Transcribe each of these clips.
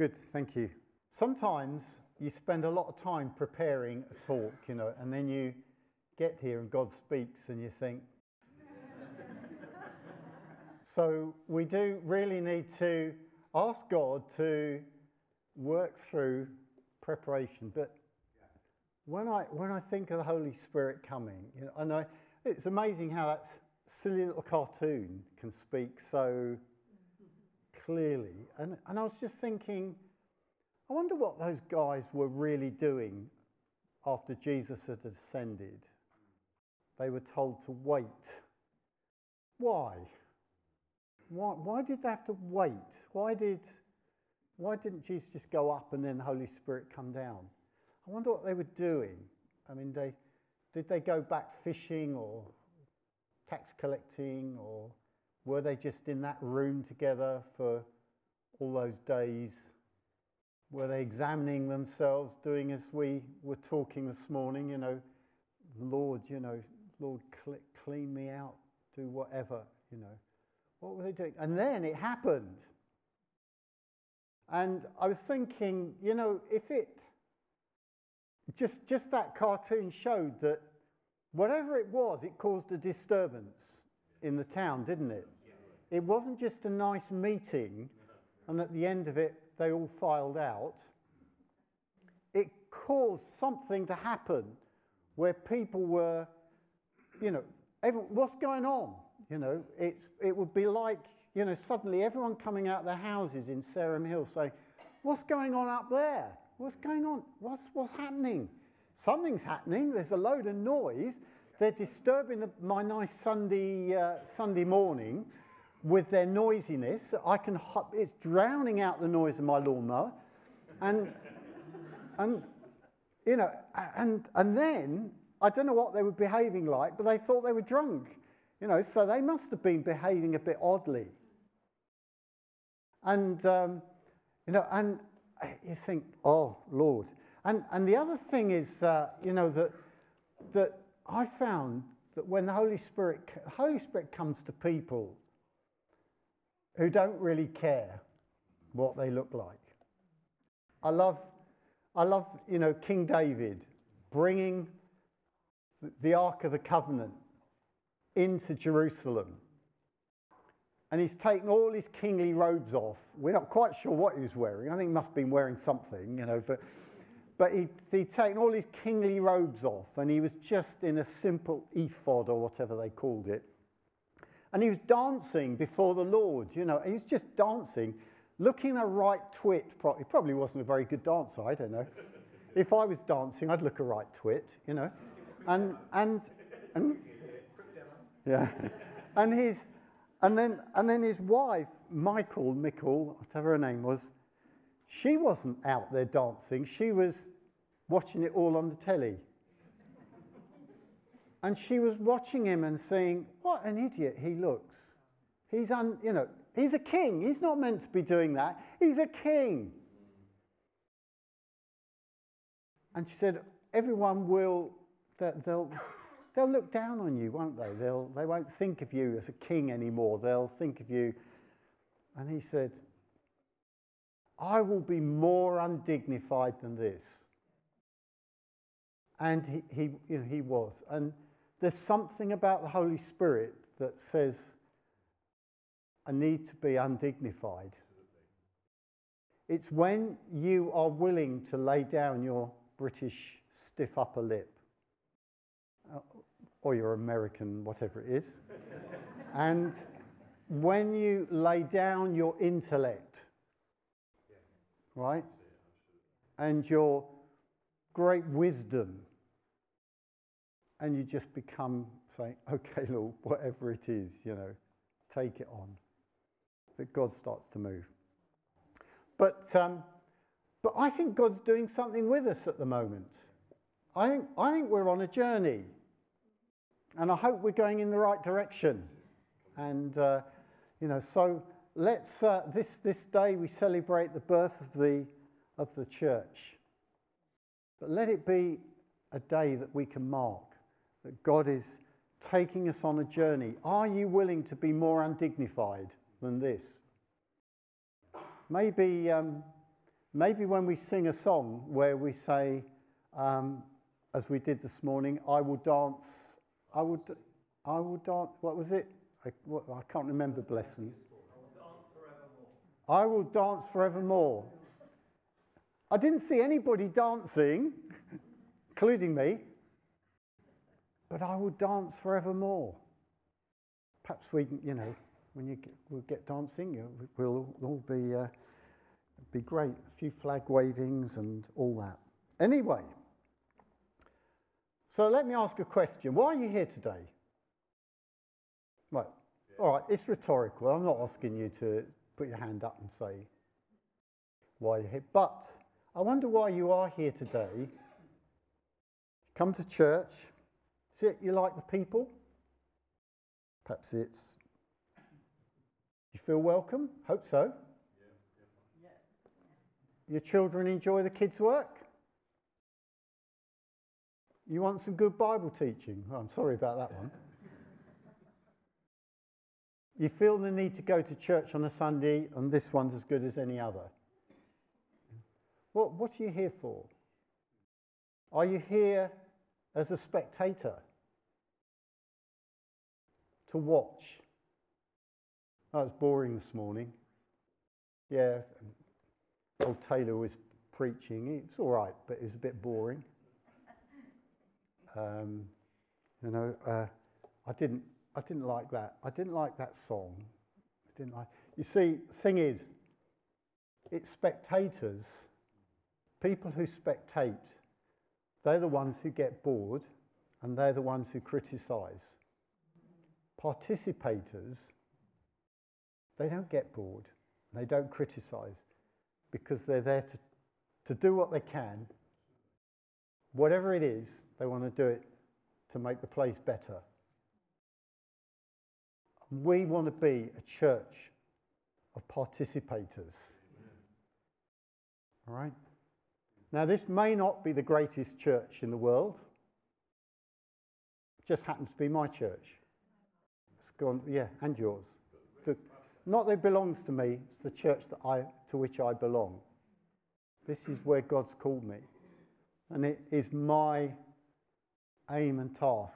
Good, thank you. Sometimes you spend a lot of time preparing a talk, you know, and then you get here and God speaks and you think. so we do really need to ask God to work through preparation. But when I, when I think of the Holy Spirit coming, you know, I, it's amazing how that silly little cartoon can speak so clearly. And, and I was just thinking, I wonder what those guys were really doing after Jesus had ascended. They were told to wait. Why? Why, why did they have to wait? Why, did, why didn't Jesus just go up and then the Holy Spirit come down? I wonder what they were doing. I mean, they, did they go back fishing or tax collecting, or were they just in that room together for all those days? Were they examining themselves, doing as we were talking this morning, you know, Lord, you know, Lord, clean me out, do whatever, you know. What were they doing? And then it happened. And I was thinking, you know, if it just, just that cartoon showed that whatever it was, it caused a disturbance in the town, didn't it? It wasn't just a nice meeting, and at the end of it, they all filed out. It caused something to happen where people were, you know, what's going on? You know, it's, it would be like, you know, suddenly everyone coming out of their houses in Sarum Hill saying, What's going on up there? What's going on? What's, what's happening? Something's happening. There's a load of noise. They're disturbing the, my nice Sunday, uh, Sunday morning with their noisiness. I can, it's drowning out the noise of my lawnmower. And, and you know, and, and then I don't know what they were behaving like, but they thought they were drunk. You know, so they must have been behaving a bit oddly. And, um, you know, and you think, oh, Lord. And, and the other thing is, uh, you know, that, that I found that when the Holy Spirit, Holy Spirit comes to people who don't really care what they look like. I love, I love, you know, King David bringing the Ark of the Covenant into Jerusalem and he's taken all his kingly robes off. We're not quite sure what he was wearing. I think he must have been wearing something, you know, but, but he, he'd taken all his kingly robes off and he was just in a simple ephod or whatever they called it. And he was dancing before the Lord, you know, he was just dancing, looking a right twit. He probably wasn't a very good dancer, I don't know. if I was dancing, I'd look a right twit, you know. And, and, and, yeah. And his, and then, and then his wife, Michal, Michal, whatever her name was, she wasn't out there dancing. She was watching it all on the telly. And she was watching him and saying, What an idiot he looks. He's, un, you know, he's a king. He's not meant to be doing that. He's a king. And she said, Everyone will, they'll, they'll look down on you, won't they? They'll, they won't think of you as a king anymore. They'll think of you. And he said, I will be more undignified than this. And he, he, you know, he was. And there's something about the Holy Spirit that says, I need to be undignified. It's when you are willing to lay down your British stiff upper lip uh, or your American, whatever it is. and when you lay down your intellect, right, and your great wisdom, and you just become saying, okay, Lord, whatever it is, you know, take it on, that God starts to move. But, um, but I think God's doing something with us at the moment. I think, I think we're on a journey. And I hope we're going in the right direction. And, uh, you know, so let's, uh, this, this day we celebrate the birth of the, of the church. But let it be a day that we can mark, that God is taking us on a journey. Are you willing to be more undignified than this? Maybe, um, maybe when we sing a song where we say, um, as we did this morning, I will dance, I will, I will dance, what was it? I, what, I can't remember, blessing. I will dance forevermore. I didn't see anybody dancing, including me, but I will dance forevermore. Perhaps we, you know, when you get, we'll get dancing, we'll all be, uh, be great. A few flag wavings and all that. Anyway, so let me ask a question. Why are you here today? Right. All right, it's rhetorical. I'm not asking you to put your hand up and say why you're here. But I wonder why you are here today. Come to church. You like the people? Perhaps it's you feel welcome? Hope so. Your children enjoy the kids' work? You want some good Bible teaching? Oh, I'm sorry about that one. You feel the need to go to church on a Sunday, and this one's as good as any other. What, what are you here for? Are you here as a spectator? To watch? That was boring this morning. Yeah, old Taylor was preaching. It was all right, but it was a bit boring. Um, you know, uh, I didn't, I didn't like that. I didn't like that song. I didn't like. You see, the thing is, it's spectators, people who spectate. They're the ones who get bored, and they're the ones who criticise. Participators, they don't get bored. They don't criticise because they're there to, to do what they can. Whatever it is, they want to do it to make the place better. We want to be a church of participators. All right? Now, this may not be the greatest church in the world. It just happens to be my church. It's gone, yeah, and yours. The, not that it belongs to me, it's the church that I, to which I belong. This is where God's called me. And it is my aim and task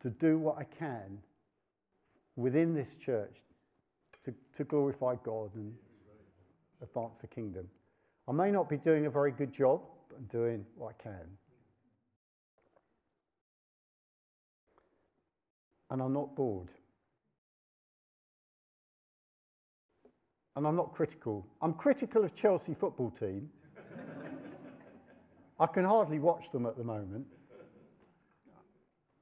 to do what I can within this church to, to glorify God and advance the kingdom. I may not be doing a very good job, but I'm doing what I can. And I'm not bored. And I'm not critical. I'm critical of Chelsea football team. I can hardly watch them at the moment.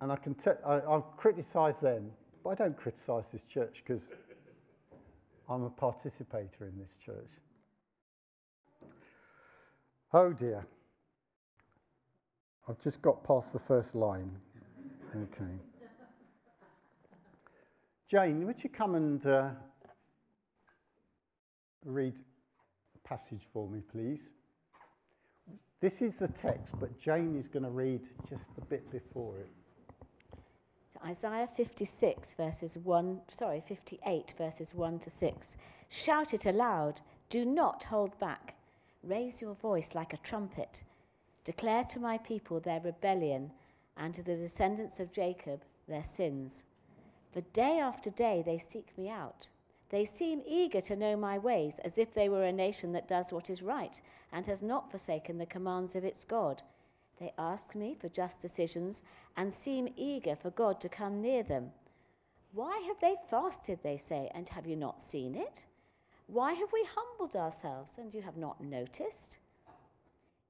And I can te- I, I've criticised them, but I don't criticise this church because I'm a participator in this church. Oh dear. I've just got past the first line. Okay. Jane, would you come and uh, read a passage for me, please? This is the text, but Jane is going to read just a bit before it. Isaiah 56 verses 1, sorry, 58 verses 1 to 6. Shout it aloud, do not hold back. Raise your voice like a trumpet. Declare to my people their rebellion and to the descendants of Jacob their sins. For day after day they seek me out. They seem eager to know my ways, as if they were a nation that does what is right and has not forsaken the commands of its God. They ask me for just decisions and seem eager for God to come near them. Why have they fasted, they say, and have you not seen it? Why have we humbled ourselves and you have not noticed?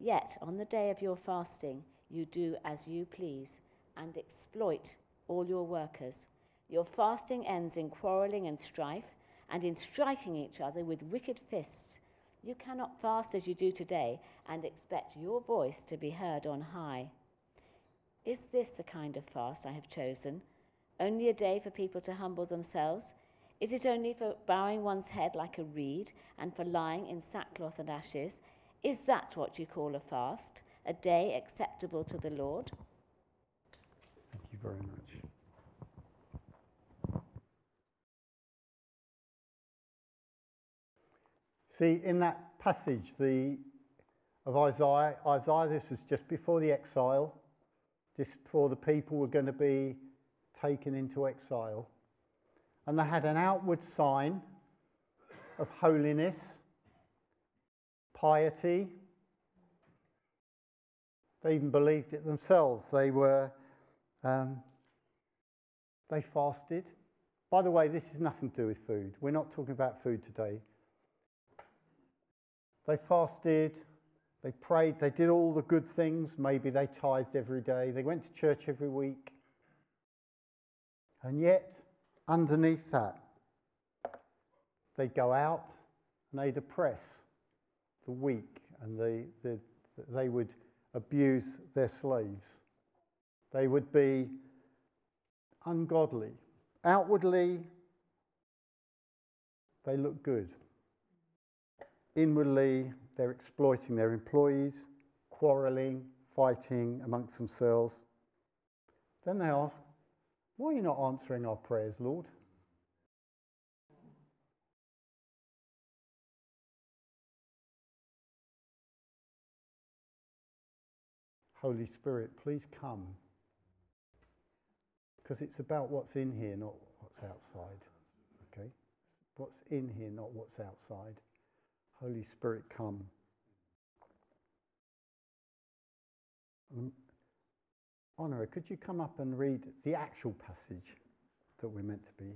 Yet on the day of your fasting, you do as you please and exploit all your workers. Your fasting ends in quarreling and strife and in striking each other with wicked fists. You cannot fast as you do today and expect your voice to be heard on high. Is this the kind of fast I have chosen? Only a day for people to humble themselves? Is it only for bowing one's head like a reed and for lying in sackcloth and ashes? Is that what you call a fast? A day acceptable to the Lord? Thank you very much. See, in that passage the, of Isaiah, Isaiah, this was just before the exile, just before the people were going to be taken into exile. And they had an outward sign of holiness, piety. They even believed it themselves. They were, um, they fasted. By the way, this is nothing to do with food. We're not talking about food today. They fasted, they prayed, they did all the good things. Maybe they tithed every day, they went to church every week. And yet, underneath that, they'd go out and they'd oppress the weak and they, the, they would abuse their slaves. They would be ungodly. Outwardly, they look good. Inwardly, they're exploiting their employees, quarreling, fighting amongst themselves. Then they ask, Why are you not answering our prayers, Lord? Holy Spirit, please come. Because it's about what's in here, not what's outside. Okay? What's in here, not what's outside. Holy Spirit, come. Um, Honora, could you come up and read the actual passage that we're meant to be?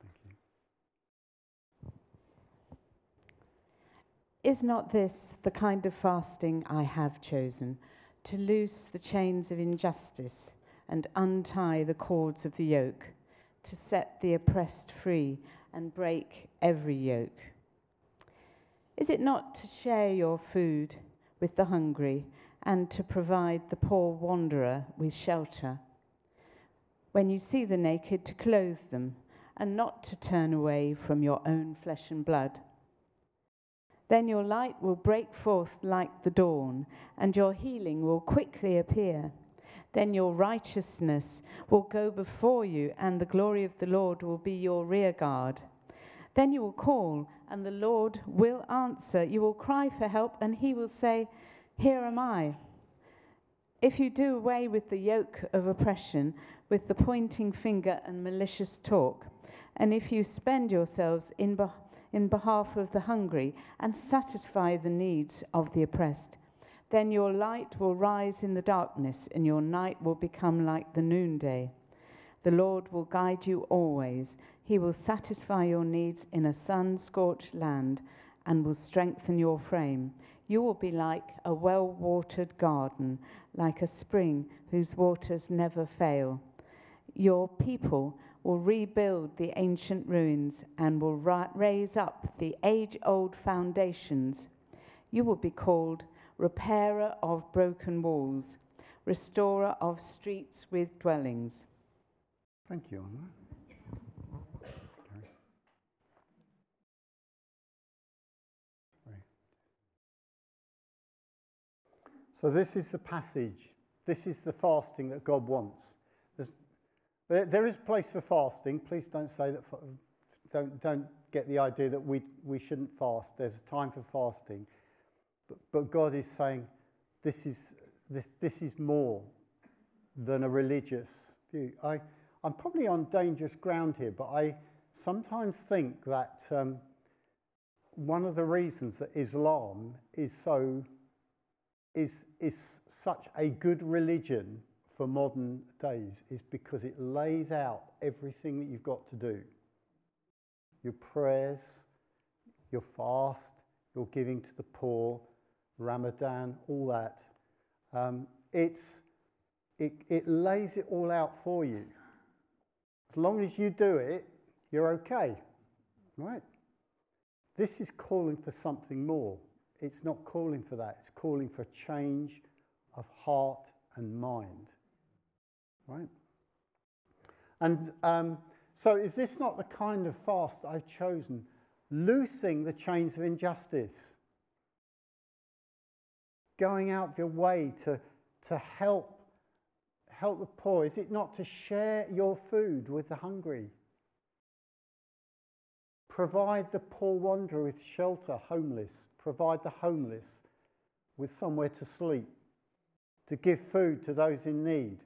Thank you. Is not this the kind of fasting I have chosen? To loose the chains of injustice and untie the cords of the yoke, to set the oppressed free and break every yoke? Is it not to share your food with the hungry and to provide the poor wanderer with shelter? When you see the naked, to clothe them and not to turn away from your own flesh and blood? Then your light will break forth like the dawn, and your healing will quickly appear. Then your righteousness will go before you, and the glory of the Lord will be your rear guard. Then you will call, and the Lord will answer. You will cry for help, and he will say, Here am I. If you do away with the yoke of oppression, with the pointing finger and malicious talk, and if you spend yourselves in, be- in behalf of the hungry and satisfy the needs of the oppressed, then your light will rise in the darkness, and your night will become like the noonday. The Lord will guide you always. He will satisfy your needs in a sun scorched land and will strengthen your frame. You will be like a well watered garden, like a spring whose waters never fail. Your people will rebuild the ancient ruins and will ra- raise up the age old foundations. You will be called repairer of broken walls, restorer of streets with dwellings. Thank you. So, this is the passage. This is the fasting that God wants. There, there is place for fasting. Please don't say that, don't, don't get the idea that we, we shouldn't fast. There's a time for fasting. But, but God is saying this is, this, this is more than a religious view. I, I'm probably on dangerous ground here, but I sometimes think that um, one of the reasons that Islam is so is, is such a good religion for modern days is because it lays out everything that you've got to do. Your prayers, your fast, your giving to the poor, Ramadan, all that. Um, it's, it, it lays it all out for you. As long as you do it, you're okay, right? This is calling for something more. It's not calling for that, it's calling for a change of heart and mind, right? And um, so, is this not the kind of fast I've chosen? Loosing the chains of injustice, going out of your way to, to help help the poor? Is it not to share your food with the hungry? Provide the poor wanderer with shelter, homeless. Provide the homeless with somewhere to sleep. To give food to those in need.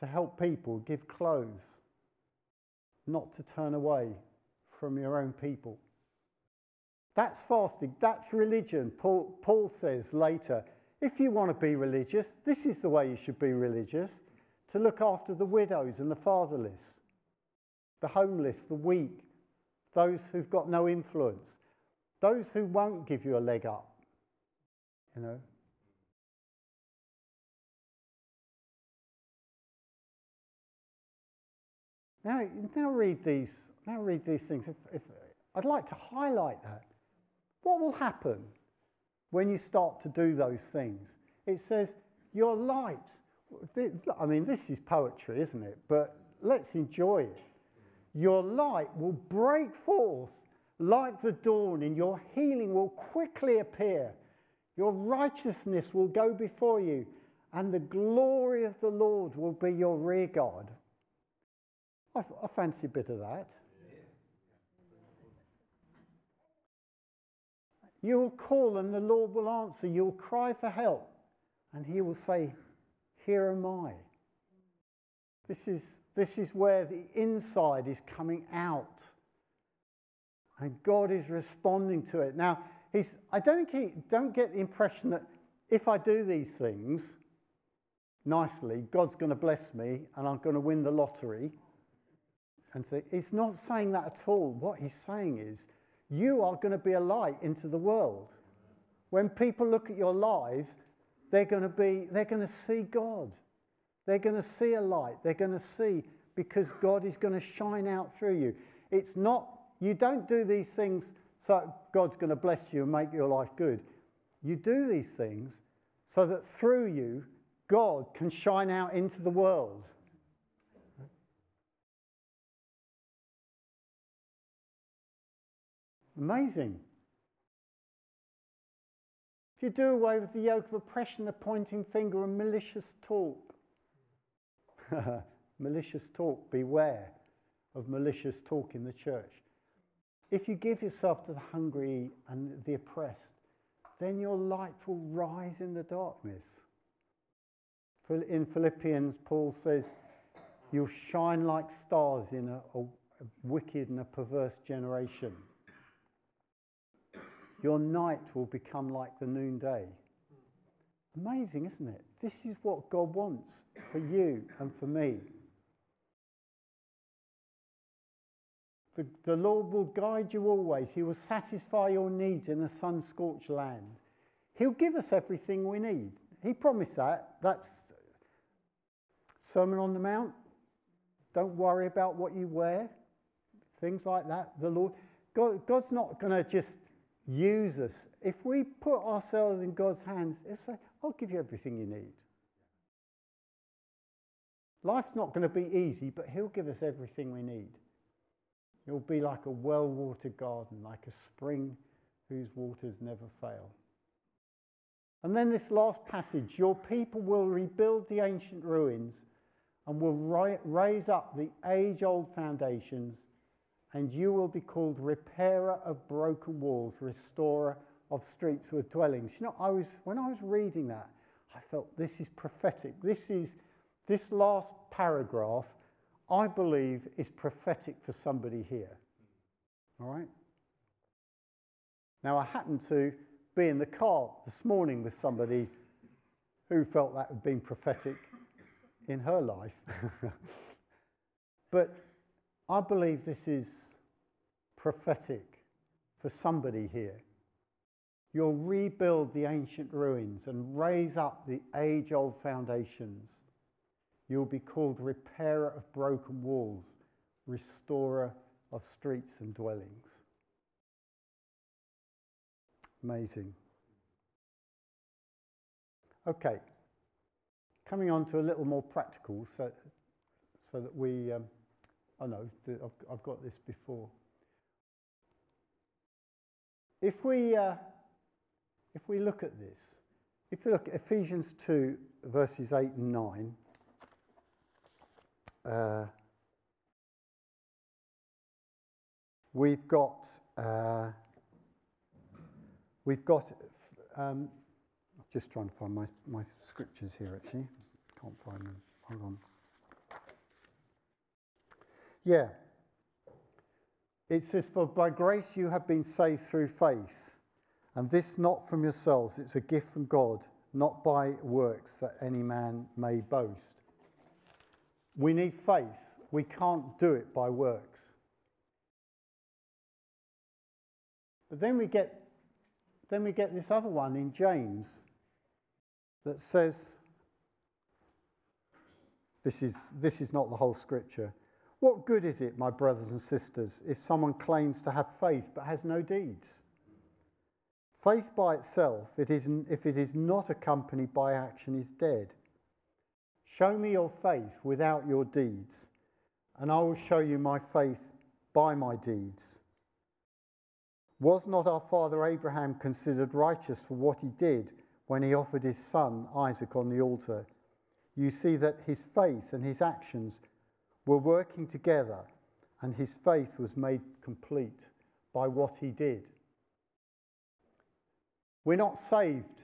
To help people, give clothes. Not to turn away from your own people. That's fasting, that's religion. Paul, Paul says later if you want to be religious, this is the way you should be religious to look after the widows and the fatherless, the homeless, the weak, those who've got no influence, those who won't give you a leg up. You know, Now, now read these. Now read these things. If, if, I'd like to highlight that. What will happen when you start to do those things? It says your light. I mean, this is poetry, isn't it? But let's enjoy it. Your light will break forth like the dawn, and your healing will quickly appear. Your righteousness will go before you, and the glory of the Lord will be your rear guard. I, I fancy a bit of that. You will call and the Lord will answer. You will cry for help and he will say, Here am I. This is, this is where the inside is coming out. And God is responding to it. Now, he's, I don't, think he, don't get the impression that if I do these things nicely, God's going to bless me and I'm going to win the lottery. And so he's not saying that at all. What he's saying is, you are going to be a light into the world. When people look at your lives, they're going to be, they're going to see God. They're going to see a light. They're going to see because God is going to shine out through you. It's not, you don't do these things so God's going to bless you and make your life good. You do these things so that through you, God can shine out into the world. Amazing. If you do away with the yoke of oppression, the pointing finger, and malicious talk, malicious talk, beware of malicious talk in the church. If you give yourself to the hungry and the oppressed, then your light will rise in the darkness. In Philippians, Paul says, You'll shine like stars in a, a, wicked and a perverse generation. Your night will become like the noonday. Amazing, isn't it? This is what God wants for you and for me. The, the Lord will guide you always. He will satisfy your needs in a sun scorched land. He'll give us everything we need. He promised that. That's Sermon on the Mount. Don't worry about what you wear. Things like that. The Lord, God, God's not going to just use us. If we put ourselves in God's hands, He'll say, I'll give you everything you need. Life's not going to be easy, but He'll give us everything we need. It'll be like a well watered garden, like a spring whose waters never fail. And then this last passage your people will rebuild the ancient ruins and will raise up the age old foundations and you will be called repairer of broken walls, restorer of streets with dwellings. You know, I was when I was reading that, I felt this is prophetic. This is this last paragraph, I believe, is prophetic for somebody here. All right? Now I happened to be in the car this morning with somebody who felt that had been prophetic in her life. but I believe this is prophetic for somebody here. You'll rebuild the ancient ruins and raise up the age old foundations. You'll be called repairer of broken walls, restorer of streets and dwellings. Amazing. Okay, coming on to a little more practical so, so that we. Um, I know, I've, I've got this before. If we, uh, if we look at this, if we look at Ephesians 2, verses 8 and 9, uh, we've got, uh, we've got, um, I'm just trying to find my, my scriptures here actually. Can't find them. Hold on. Yeah. It says, For by grace you have been saved through faith, and this not from yourselves, it's a gift from God, not by works that any man may boast. We need faith. We can't do it by works. But then we get then we get this other one in James that says this is this is not the whole scripture. What good is it, my brothers and sisters, if someone claims to have faith but has no deeds? Faith by itself, it is, if it is not accompanied by action, is dead. Show me your faith without your deeds, and I will show you my faith by my deeds. Was not our father Abraham considered righteous for what he did when he offered his son Isaac on the altar? You see that his faith and his actions were working together, and his faith was made complete by what he did. We're not saved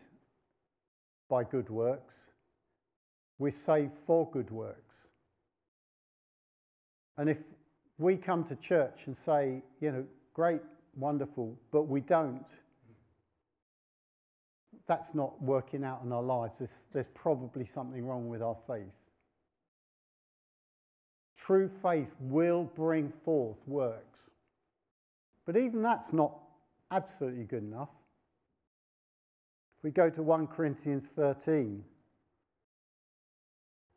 by good works, we're saved for good works. And if we come to church and say, you know, great, wonderful, but we don't, that's not working out in our lives. There's, there's probably something wrong with our faith. True faith will bring forth works. But even that's not absolutely good enough. If we go to 1 Corinthians 13,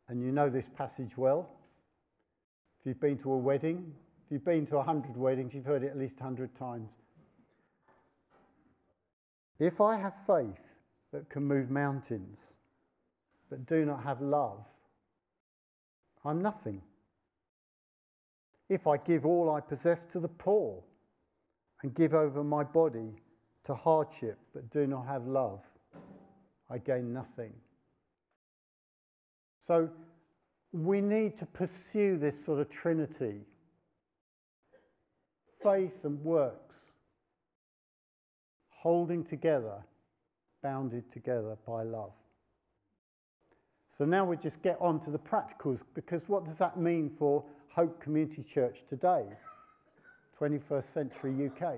and you know this passage well, if you've been to a wedding, if you've been to a hundred weddings, you've heard it at least a hundred times. If I have faith that can move mountains, but do not have love, I'm nothing. If I give all I possess to the poor and give over my body to hardship, but do not have love, I gain nothing. So we need to pursue this sort of trinity faith and works, holding together, bounded together by love. So now we just get on to the practicals because what does that mean for Hope Community Church today, 21st century UK?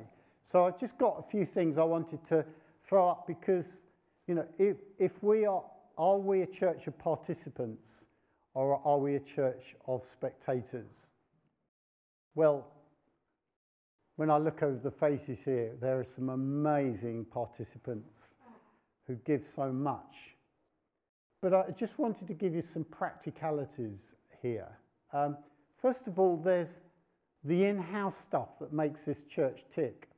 So I've just got a few things I wanted to throw up because, you know, if, if we are, are we a church of participants or are we a church of spectators? Well, when I look over the faces here, there are some amazing participants who give so much. But I just wanted to give you some practicalities here. Um, first of all, there's the in house stuff that makes this church tick.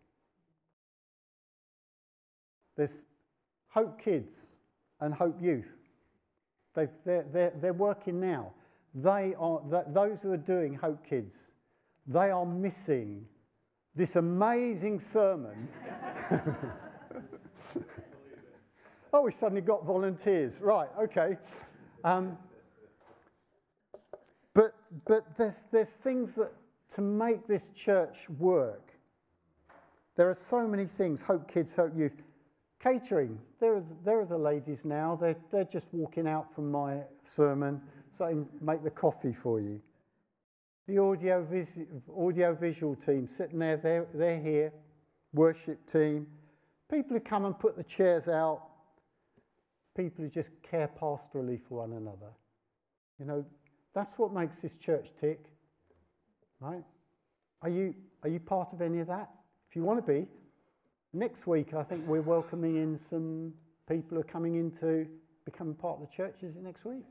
There's Hope Kids and Hope Youth. They've, they're, they're, they're working now. They are, those who are doing Hope Kids, they are missing this amazing sermon. oh, we suddenly got volunteers. Right, okay. Um, but but there's, there's things that to make this church work, there are so many things Hope Kids, Hope Youth. Catering, there are, there are the ladies now. They're, they're just walking out from my sermon so I make the coffee for you. The audio, audio visual team sitting there, they're, they're here. Worship team. People who come and put the chairs out. People who just care pastorally for one another. You know, that's what makes this church tick. Right? Are you, are you part of any of that? If you want to be, next week I think we're welcoming in some people who are coming in to become part of the church. Is it next week?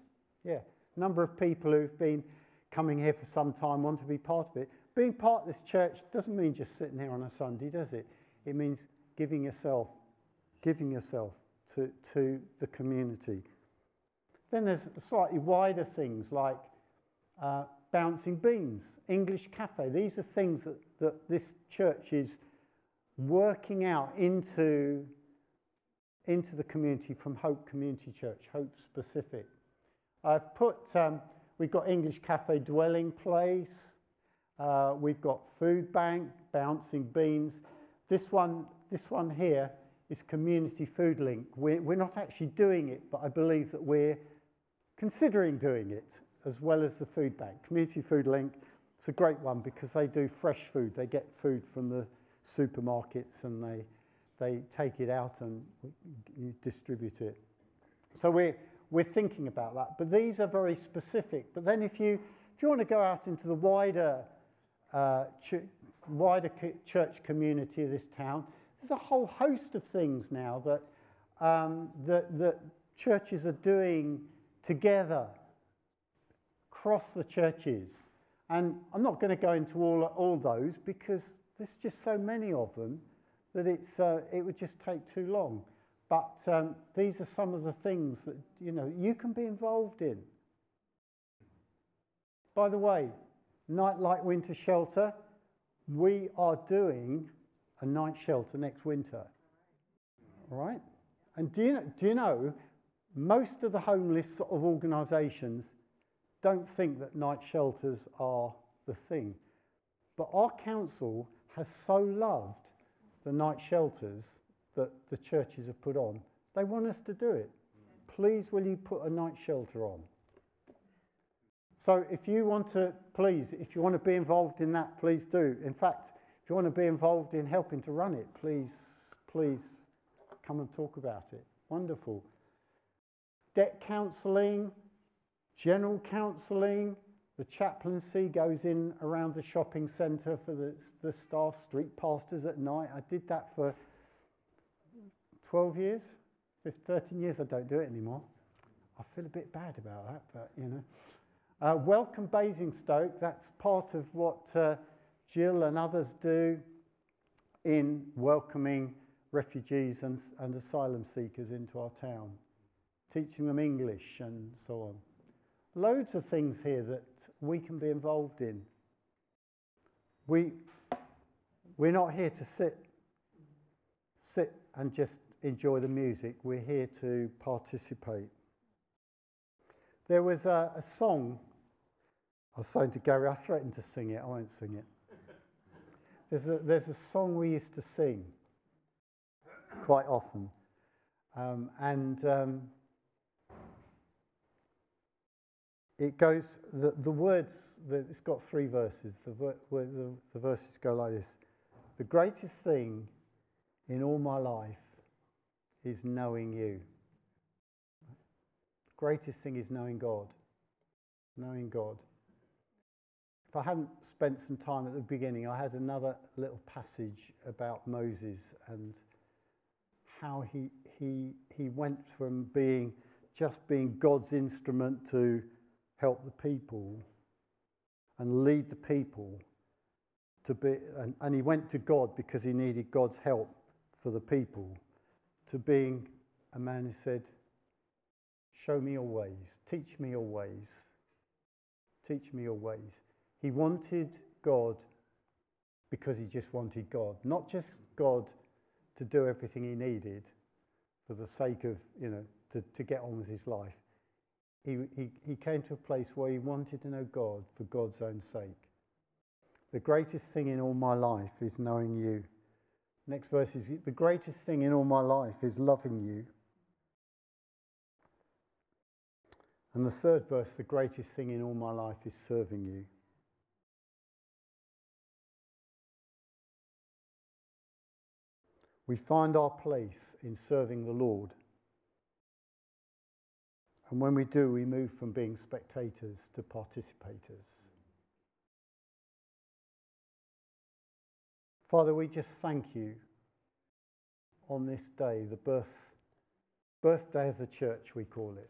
Yeah. Number of people who've been coming here for some time want to be part of it. Being part of this church doesn't mean just sitting here on a Sunday, does it? It means giving yourself, giving yourself to, to the community. Then there's slightly wider things like uh, bouncing beans, English cafe. These are things that, that this church is working out into, into the community from Hope Community Church, Hope specific. I've put um, We've got English Cafe Dwelling Place. Uh, we've got food bank, bouncing beans. This one, this one here is Community Food Link. We're, we're not actually doing it, but I believe that we're considering doing it as well as the food bank. Community Food Link, it's a great one because they do fresh food. They get food from the supermarkets and they, they take it out and distribute it. So we're, we're thinking about that. But these are very specific. But then if you, if you want to go out into the wider, uh, ch wider church community of this town, there's a whole host of things now that, um, that, that churches are doing together across the churches. And I'm not going to go into all, all those because there's just so many of them that it's, uh, it would just take too long. But um, these are some of the things that you know you can be involved in. By the way, Nightlight Winter Shelter, we are doing a night shelter next winter. All right? And do you know, do you know most of the homeless sort of organisations don't think that night shelters are the thing. But our council has so loved the night shelters that the churches have put on, they want us to do it. Please, will you put a night shelter on? So, if you want to, please, if you want to be involved in that, please do. In fact, if you want to be involved in helping to run it, please, please come and talk about it. Wonderful. Debt counselling, general counselling, the chaplaincy goes in around the shopping centre for the, the staff, street pastors at night. I did that for 12 years, 13 years. I don't do it anymore. I feel a bit bad about that, but you know. Uh, welcome Basingstoke, that's part of what uh, Jill and others do in welcoming refugees and, and asylum seekers into our town, teaching them English and so on. Loads of things here that we can be involved in. We, we're not here to sit, sit and just enjoy the music. We're here to participate. There was a, a song, I was saying to Gary, I threatened to sing it, I won't sing it. There's a, there's a song we used to sing quite often. Um, and um, it goes, the, the words, the, it's got three verses. The, the, the verses go like this The greatest thing in all my life is knowing you. Greatest thing is knowing God. Knowing God. If I hadn't spent some time at the beginning, I had another little passage about Moses and how he, he, he went from being just being God's instrument to help the people and lead the people to be, and, and he went to God because he needed God's help for the people, to being a man who said, Show me your ways, teach me your ways, teach me your ways. He wanted God because he just wanted God, not just God to do everything he needed for the sake of, you know, to, to get on with his life. He, he, came to a place where he wanted to know God for God's own sake. The greatest thing in all my life is knowing you. Next verse is The greatest thing in all my life is loving you. And the third verse, The greatest thing in all my life is serving you. We find our place in serving the Lord and when we do, we move from being spectators to participators. Father, we just thank you on this day, the birth, birthday of the church, we call it.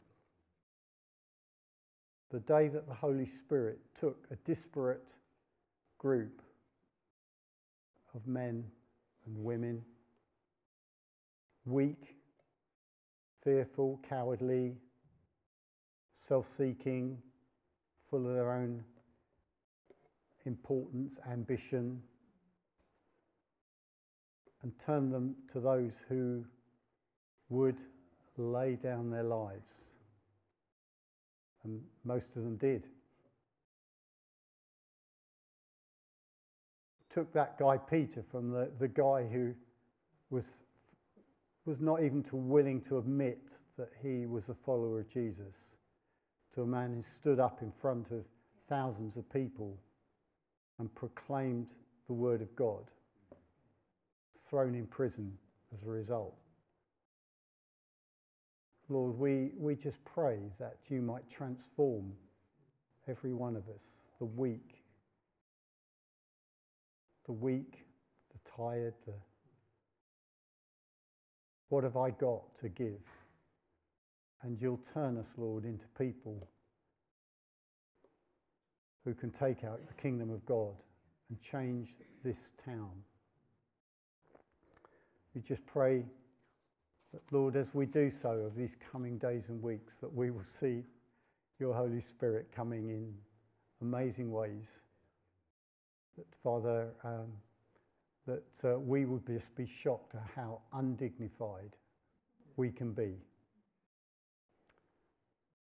The day that the Holy Spirit took a disparate group of men and women, weak, fearful, cowardly, self seeking, full of their own importance, ambition, and turn them to those who would lay down their lives. And most of them did. took that guy Peter from the, the guy who was, was not even to willing to admit that he was a follower of Jesus to a man who stood up in front of thousands of people and proclaimed the word of God, thrown in prison as a result. Lord, we, we just pray that you might transform every one of us, the weak, the weak, the tired, the what have I got to give? And you'll turn us, Lord, into people who can take out the kingdom of God and change this town. We just pray that, Lord, as we do so of these coming days and weeks, that we will see your Holy Spirit coming in amazing ways. That, Father, um, that uh, we would just be shocked at how undignified we can be.